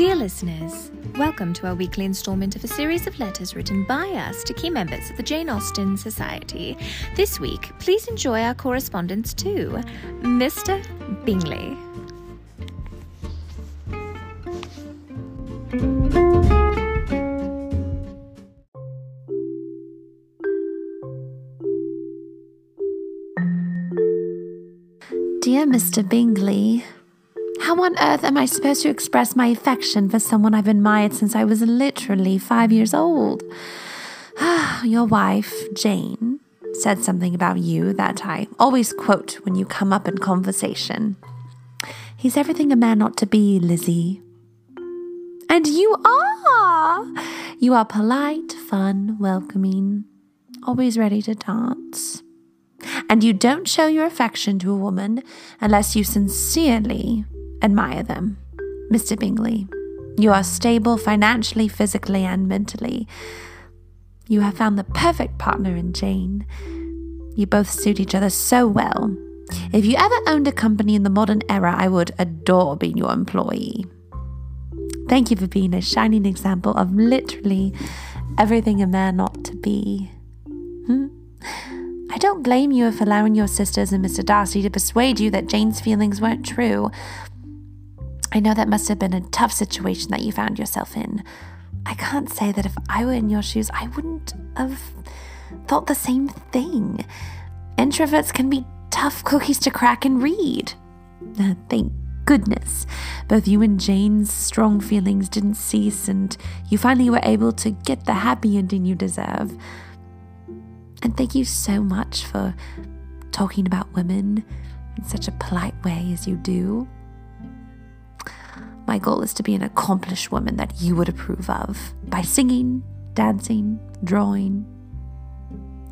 Dear listeners, welcome to our weekly installment of a series of letters written by us to key members of the Jane Austen Society. This week, please enjoy our correspondence to Mr. Bingley. Dear Mr. Bingley, how on earth am I supposed to express my affection for someone I've admired since I was literally five years old? Your wife, Jane, said something about you that I always quote when you come up in conversation. He's everything a man ought to be, Lizzie. And you are! You are polite, fun, welcoming, always ready to dance. And you don't show your affection to a woman unless you sincerely admire them. Mr. Bingley, you are stable financially, physically, and mentally. You have found the perfect partner in Jane. You both suit each other so well. If you ever owned a company in the modern era, I would adore being your employee. Thank you for being a shining example of literally everything a man ought to be. Hmm? I don't blame you for allowing your sisters and Mr. Darcy to persuade you that Jane's feelings weren't true. I know that must have been a tough situation that you found yourself in. I can't say that if I were in your shoes, I wouldn't have thought the same thing. Introverts can be tough cookies to crack and read. Uh, thank goodness, both you and Jane's strong feelings didn't cease, and you finally were able to get the happy ending you deserve. And thank you so much for talking about women in such a polite way as you do. My goal is to be an accomplished woman that you would approve of by singing, dancing, drawing,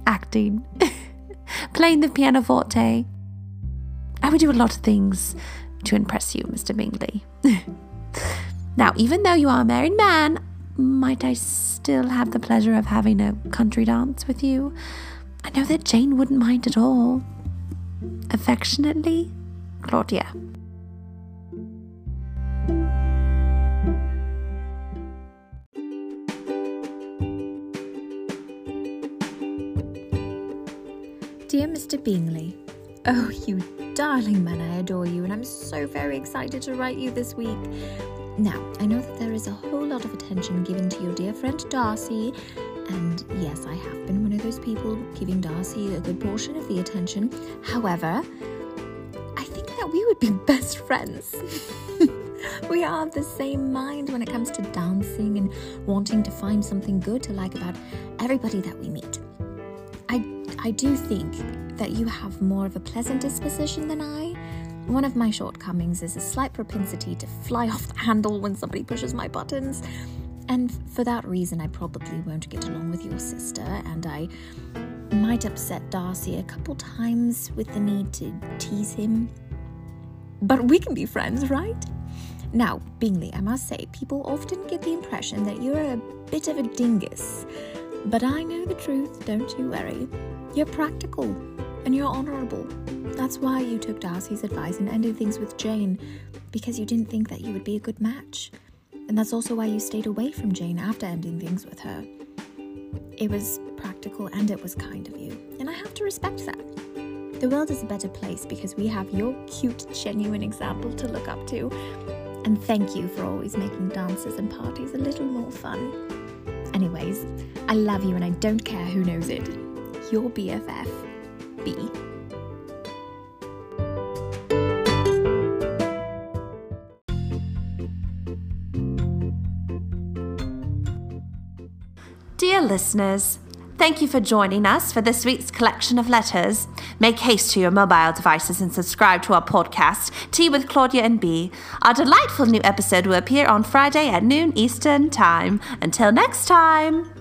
acting, playing the pianoforte. I would do a lot of things to impress you, Mr. Bingley. now, even though you are a married man, might I still have the pleasure of having a country dance with you? I know that Jane wouldn't mind at all. Affectionately, Claudia. Dear Mr. Bingley, Oh, you darling man, I adore you, and I'm so very excited to write you this week. Now, I know that there is a whole lot of attention given to your dear friend Darcy, and yes, I have been one of those people giving Darcy a good portion of the attention. However, I think that we would be best friends. we are of the same mind when it comes to dancing and wanting to find something good to like about everybody that we meet. I, do think that you have more of a pleasant disposition than I. One of my shortcomings is a slight propensity to fly off the handle when somebody pushes my buttons. And for that reason, I probably won't get along with your sister, and I might upset Darcy a couple times with the need to tease him. But we can be friends, right? Now, Bingley, I must say, people often get the impression that you're a bit of a dingus. But I know the truth, don't you worry. You're practical and you're honourable. That's why you took Darcy's advice and ended things with Jane, because you didn't think that you would be a good match. And that's also why you stayed away from Jane after ending things with her. It was practical and it was kind of you, and I have to respect that. The world is a better place because we have your cute, genuine example to look up to. And thank you for always making dances and parties a little more fun. Anyways, I love you and I don't care who knows it. Your BFF, B. Dear listeners, thank you for joining us for this week's collection of letters. Make haste to your mobile devices and subscribe to our podcast, Tea with Claudia and B. Our delightful new episode will appear on Friday at noon Eastern Time. Until next time.